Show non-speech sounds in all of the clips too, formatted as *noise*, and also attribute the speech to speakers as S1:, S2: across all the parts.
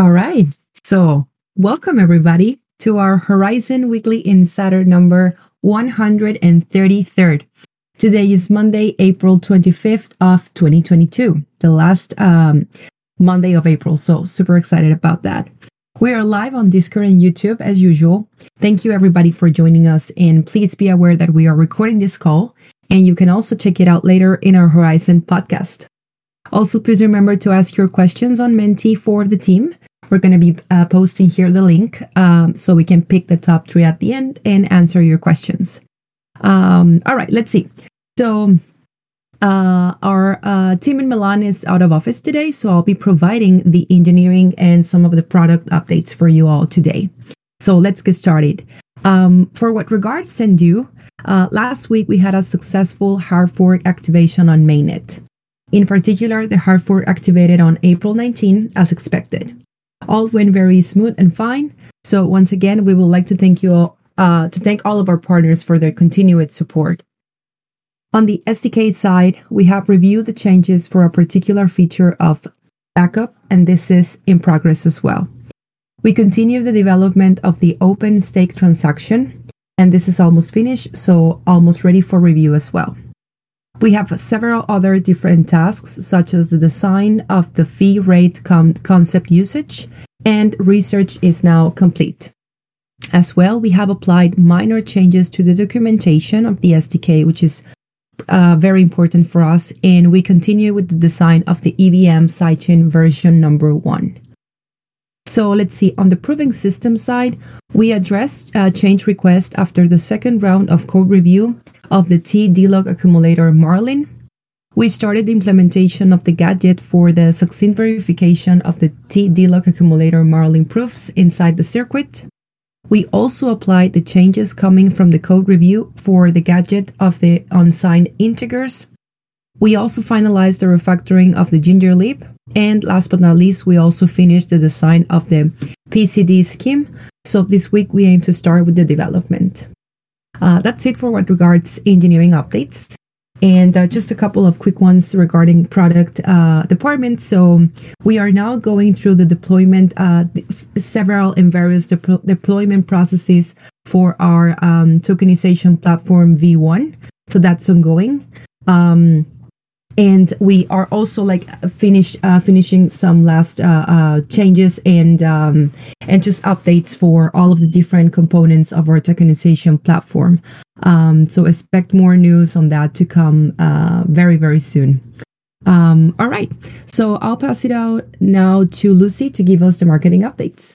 S1: All right. So, welcome everybody to our Horizen Weekly Insider number 133rd. Today is Monday, April 25th of 2022, the last um, Monday of April. So, super excited about that. We are live on Discord and YouTube as usual. Thank you everybody for joining us. And please be aware that we are recording this call and you can also check it out later in our Horizen podcast. Also, please remember to ask your questions on Menti for the team. We're going to be uh, posting here the link um, so we can pick the top three at the end and answer your questions. Um, all right, let's see. So, uh, our uh, team in Milan is out of office today, so I'll be providing the engineering and some of the product updates for you all today. So let's get started. Um, for what regards Zendoo, uh, last week we had a successful hard fork activation on mainnet. In particular, the hard fork activated on April 19 as expected. All went very smooth and fine. So once again, we would like to thank you all, uh, to thank all of our partners for their continued support. On the SDK side, we have reviewed the changes for a particular feature of backup, and this is in progress as well. We continue the development of the open stake transaction, and this is almost finished, so almost ready for review as well. We have several other different tasks, such as the design of the fee rate con- concept usage, and research is now complete. As well, we have applied minor changes to the documentation of the SDK, which is uh, very important for us. And we continue with the design of the EVM sidechain version number one. So let's see, on the proving system side, we addressed a change request after the second round of code review of the T-DLOC accumulator Marlin. We started the implementation of the gadget for the succinct verification of the T-DLOC accumulator Marlin proofs inside the circuit. We also applied the changes coming from the code review for the gadget of the unsigned integers. We also finalized the refactoring of the Gingerlib. And last but not least, we also finished the design of the PCD scheme. So this week we aim to start with the development. Uh, that's it for what regards engineering updates. And uh, just a couple of quick ones regarding product uh, department. So we are now going through the deployment, uh, several and various de- deployment processes for our um, tokenization platform V1. So that's ongoing. Um, and we are also like finish uh, finishing some last uh, uh, changes and um, and just updates for all of the different components of our tokenization platform. Um, so expect more news on that to come uh, very very soon. Um, all right, so I'll pass it out now to Lucy to give us the marketing updates.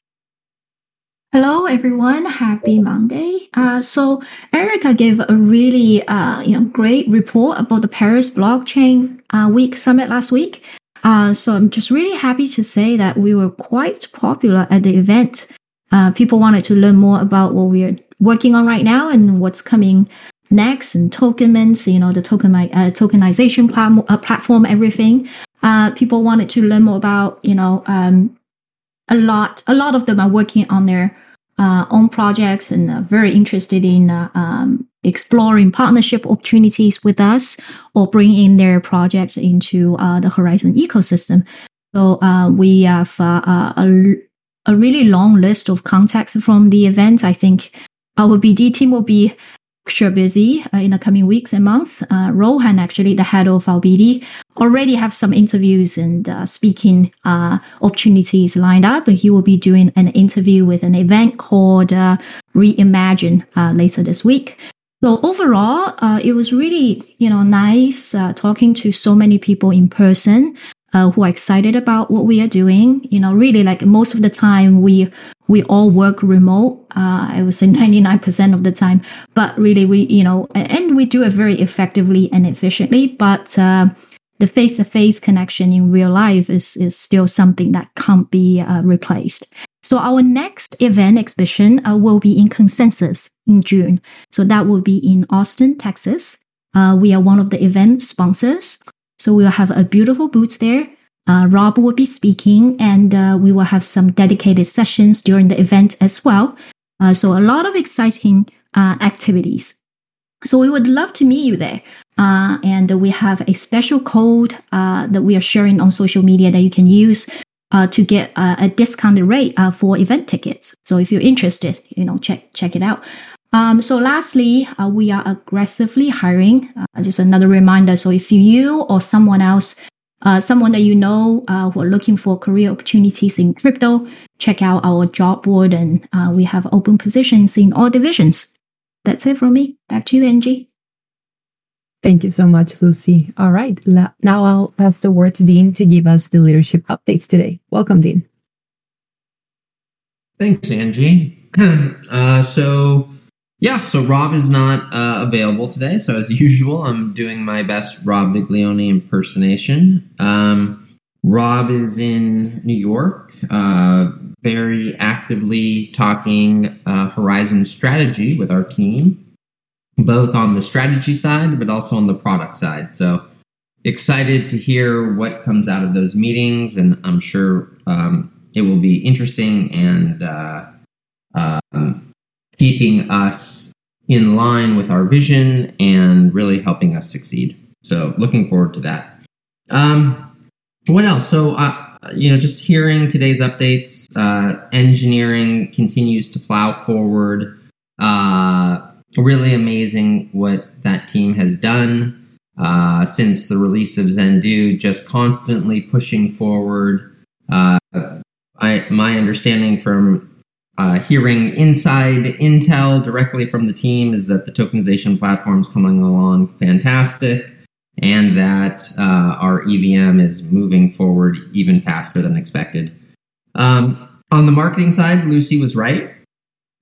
S2: Hello, everyone. Happy Monday. Uh, so Erica gave a really uh, you know great report about the Paris Blockchain uh, Week Summit last week. Uh, so I'm just really happy to say that we were quite popular at the event. Uh, people wanted to learn more about what we are working on right now and what's coming next, and tokenments, you know, the token uh, tokenization plat- platform, everything. people wanted to learn more about you know um, a lot. A lot of them are working on their uh, own projects and uh, very interested in uh, um, exploring partnership opportunities with us or bringing in their projects into uh, the Horizen ecosystem. So uh, we have uh, a, a really long list of contacts from the event. I think our BD team will be sure busy uh, in the coming weeks and months. Uh, Rohan, actually the head of our BD, already have some interviews and uh, speaking uh, opportunities lined up. He will be doing an interview with an event called uh, Reimagine uh, later this week. So overall, it was really you know nice talking to so many people in person who are excited about what we are doing. You know, really like most of the time we we all work remote. Uh, I would say ninety nine percent of the time, but really we you know and we do it very effectively and efficiently. But uh, the face to face connection in real life is is still something that can't be uh, replaced. So our next event exhibition uh, will be in Consensus in June. So that will be in Austin, Texas. Uh, we are one of the event sponsors. So we will have a beautiful booth there. Uh, Rob will be speaking, and uh, we will have some dedicated sessions during the event as well. Uh, so a lot of exciting uh, activities. So we would love to meet you there. Uh, and we have a special code uh, that we are sharing on social media that you can use to get a discounted rate for event tickets. So if you're interested, you know, check check it out. Um, so lastly, uh, we are aggressively hiring. Uh, just another reminder. So if you or someone else, uh, someone that you know uh, who are looking for career opportunities in crypto, check out our job board and uh, we have open positions in all divisions. That's it from me. Back to you, Angie.
S1: Thank you so much, Lucy. All right. La- now I'll pass the word to Dean to give us the leadership updates today. Welcome, Dean.
S3: Thanks, Angie. *clears throat* Uh, so, yeah, so Rob is not uh, available today. So, as *laughs* usual, I'm doing my best Rob Viglione impersonation. Um, Rob is in New York, uh, very actively talking uh, Horizen strategy with our team both on the strategy side, but also on the product side. So excited to hear what comes out of those meetings, and I'm sure um, it will be interesting and uh, um, keeping us in line with our vision and really helping us succeed. So looking forward to that. Um, what else? So, uh, you know, just hearing today's updates, uh, engineering continues to plow forward. Uh, really amazing what that team has done uh, since the release of Zendoo, just constantly pushing forward. Uh, I, my understanding from uh, hearing inside intel directly from the team is that the tokenization platform is coming along fantastic and that uh, our EVM is moving forward even faster than expected. Um, on the marketing side, Lucy was right.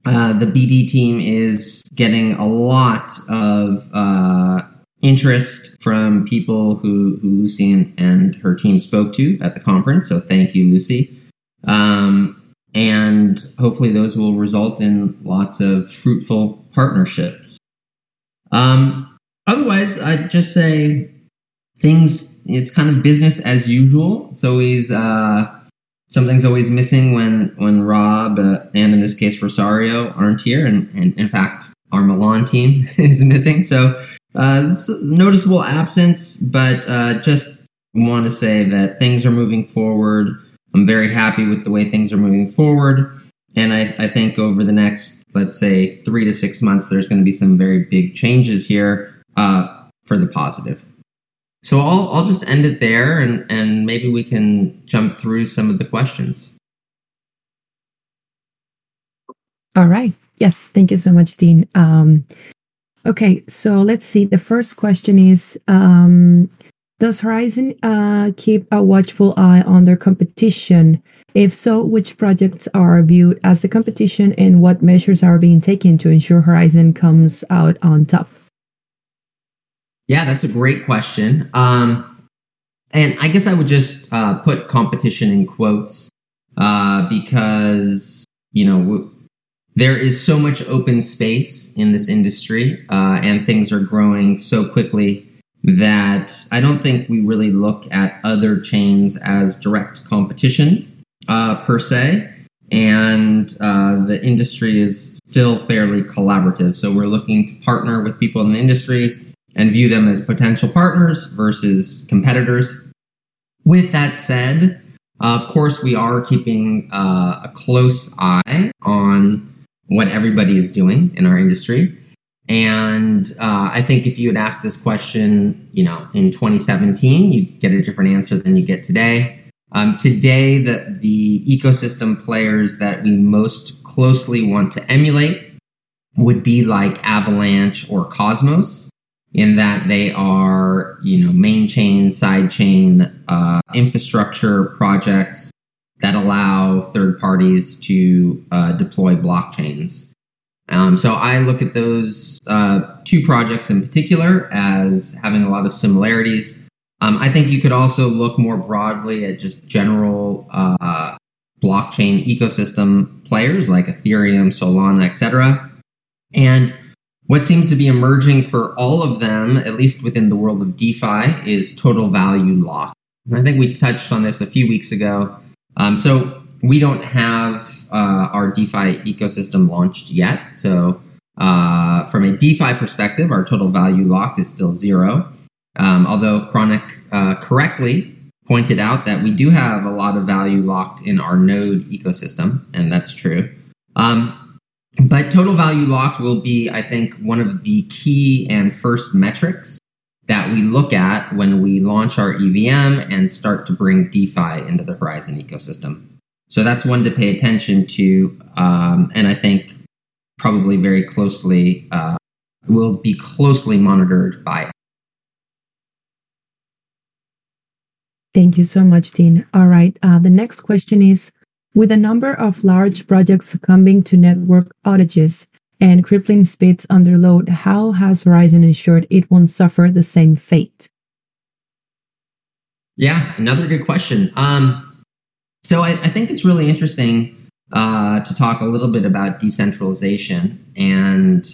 S3: Uh, the BD team is getting a lot of uh, interest from people who, who Lucy and, and, her team spoke to at the conference. So thank you, Lucy. Um, and hopefully those will result in lots of fruitful partnerships. Um, otherwise, I'd just say things, it's kind of business as usual. It's always, uh, something's always missing when when Rob uh, and in this case Rosario aren't here, and, and in fact our Milan team *laughs* is missing. So uh, noticeable absence, but uh, just want to say that things are moving forward. I'm very happy with the way things are moving forward. And I, I think over the next, let's say, three to six months, there's going to be some very big changes here uh, for the positive. So I'll I'll just end it there, and and maybe we can jump through some of the questions.
S1: All right. Yes. Thank you so much, Dean. Um, okay. So let's see. The first question is um, Does Horizen uh, keep a watchful eye on their competition? If so, which projects are viewed as the competition and what measures are being taken to ensure Horizen comes out on top?
S3: Yeah, that's a great question. Um, and I guess I would just uh, put competition in quotes uh, because, you know, w- there is so much open space in this industry uh, and things are growing so quickly that I don't think we really look at other chains as direct competition uh, per se. And uh, the industry is still fairly collaborative. So we're looking to partner with people in the industry and view them as potential partners versus competitors. With that said, of course, we are keeping uh, a close eye on what everybody is doing in our industry. And uh, I think if you had asked this question, you know, in 2017, you'd get a different answer than you get today. Um, today, the, the ecosystem players that we most closely want to emulate would be like Avalanche or Cosmos in that they are, you know, main chain, side chain uh, infrastructure projects that allow third parties to uh, deploy blockchains. Um, so I look at those uh, two projects in particular as having a lot of similarities. Um, I think you could also look more broadly at just general uh, blockchain ecosystem players like Ethereum, Solana, etc. And what seems to be emerging for all of them, at least within the world of DeFi, is total value lock. And I think we touched on this a few weeks ago. Um, so we don't have uh, our DeFi ecosystem launched yet. So uh, from a DeFi perspective, our total value locked is still zero. Um, although Chronic uh, correctly pointed out that we do have a lot of value locked in our node ecosystem, and that's true. Um, but total value locked will be, I think, one of the key and first metrics that we look at when we launch our EVM and start to bring DeFi into the Horizen ecosystem. So that's one to pay attention to, um, and I think probably very closely uh, will be closely monitored by.
S1: Thank you so much, Dean. All right, uh, the next question is: With a number of large projects succumbing to network outages, and crippling speeds under load, how has Horizen ensured it won't suffer the same fate?
S3: Yeah, another good question. Um, so I, I, think it's really interesting uh, to talk a little bit about decentralization, and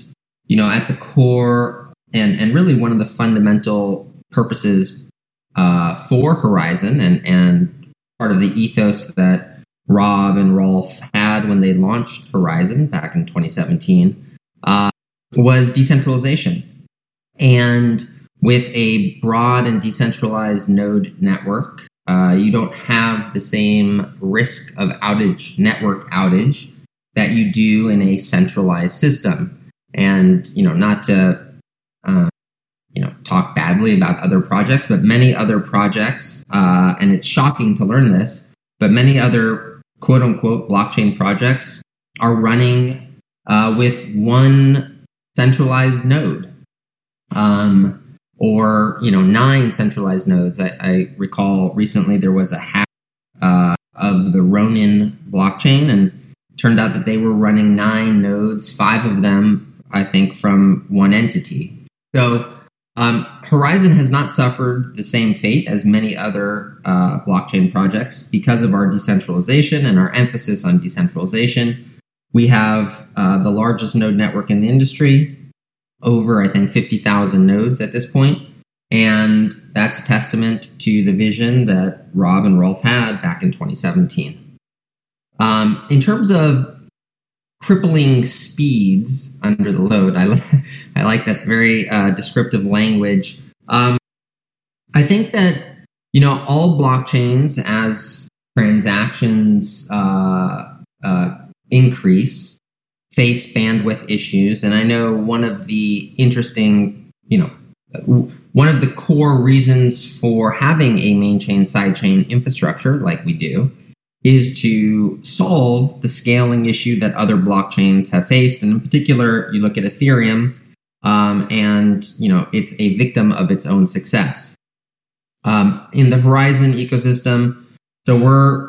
S3: you know, at the core, and and really one of the fundamental purposes uh, for Horizen and and part of the ethos that Rob and Rolf had when they launched Horizen back in 2017 uh, was decentralization. And with a broad and decentralized node network, uh, you don't have the same risk of outage, network outage, that you do in a centralized system. And, you know, not to, uh, you know, talk badly about other projects, but many other projects, uh, and it's shocking to learn this, but many other quote unquote blockchain projects are running uh, with one centralized node um, or you know nine centralized nodes. I, I, recall recently there was a hack uh, of the Ronin blockchain and turned out that they were running nine nodes five of them i think from one entity. So um, Horizen has not suffered the same fate as many other uh, blockchain projects because of our decentralization and our emphasis on decentralization. We have uh, the largest node network in the industry, over, I think, 50,000 nodes at this point. And that's a testament to the vision that Rob and Rolf had back in 2017. Um, in terms of crippling speeds under the load. I, *laughs* I like that's very uh, descriptive language. Um, I think that you know all blockchains as transactions uh, uh, increase face bandwidth issues, and I know one of the interesting you know one of the core reasons for having a main chain side chain infrastructure like we do is to solve the scaling issue that other blockchains have faced. And in particular, you look at Ethereum, um, and you know it's a victim of its own success. Um, in the Horizen ecosystem, so we're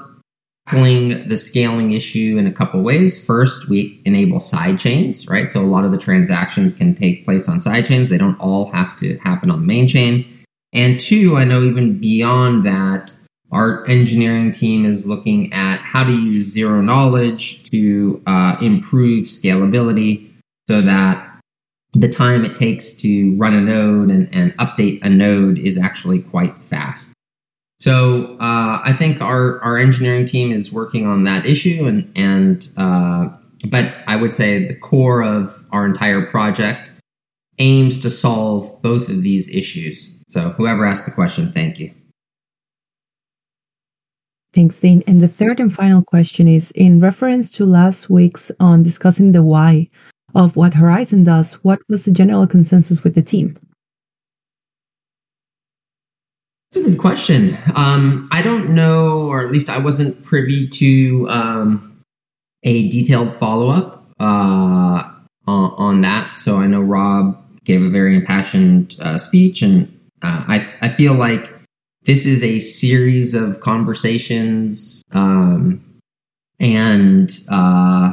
S3: tackling the scaling issue in a couple ways. First, we enable side chains, right? So a lot of the transactions can take place on side chains. They don't all have to happen on the main chain. And two, I know even beyond that, our engineering team is looking at how to use zero knowledge to uh, improve scalability so that the time it takes to run a node and, and update a node is actually quite fast. So uh, I think our, our engineering team is working on that issue, and and uh, but I would say the core of our entire project aims to solve both of these issues. So whoever asked the question, thank you.
S1: Thanks, Dean. And the third and final question is in reference to last week's on discussing the why of what Horizen does, what was the general consensus with the team?
S3: That's a good question. Um, I don't know, or at least I wasn't privy to um, a detailed follow up uh, on, that. So I know Rob gave a very impassioned uh, speech, and uh, I, I feel like this is a series of conversations um, and uh,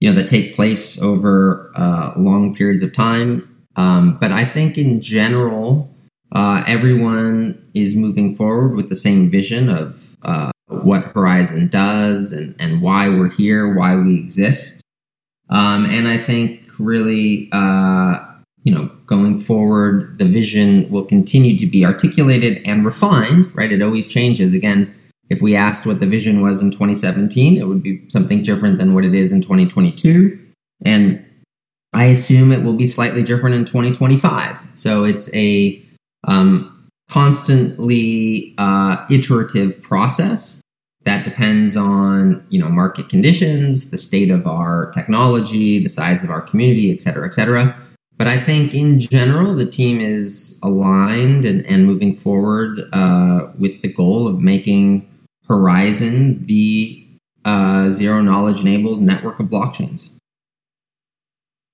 S3: you know that take place over uh, long periods of time. Um, but I think in general, uh, everyone is moving forward with the same vision of uh, what Horizen does and, and why we're here, why we exist. Um, and I think really uh, you know, going forward, the vision will continue to be articulated and refined, right? It always changes. Again, if we asked what the vision was in 2017, it would be something different than what it is in 2022. And I assume it will be slightly different in 2025. So it's a um, constantly uh, iterative process that depends on you know market conditions, the state of our technology, the size of our community, et cetera, et cetera. But I think in general, the team is aligned and, and moving forward uh, with the goal of making Horizen the uh, zero knowledge enabled network of blockchains.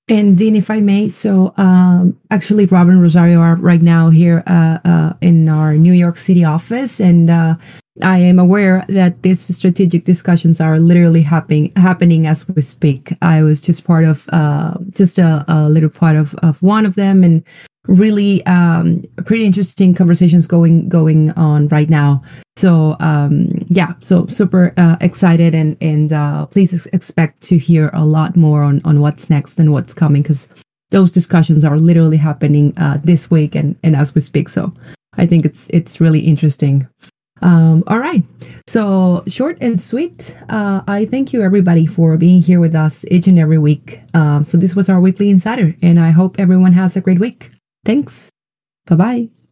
S1: And Dean, if I may, so um, actually, Robin Rosario are right now here uh, uh, in our New York City office, and uh, I am aware that these strategic discussions are literally happening happening as we speak. I was just part of uh, just a, a, little part of, of one of them, and really um, pretty interesting conversations going going on right now. So um, yeah, so super uh, excited and and uh, please expect to hear a lot more on on what's next and what's coming because those discussions are literally happening uh, this week and and as we speak. So I think it's it's really interesting. Um, all right. So short and sweet. Uh, I thank you everybody for being here with us each and every week. Um, so this was our weekly insider, and I hope everyone has a great week. Thanks. Bye bye.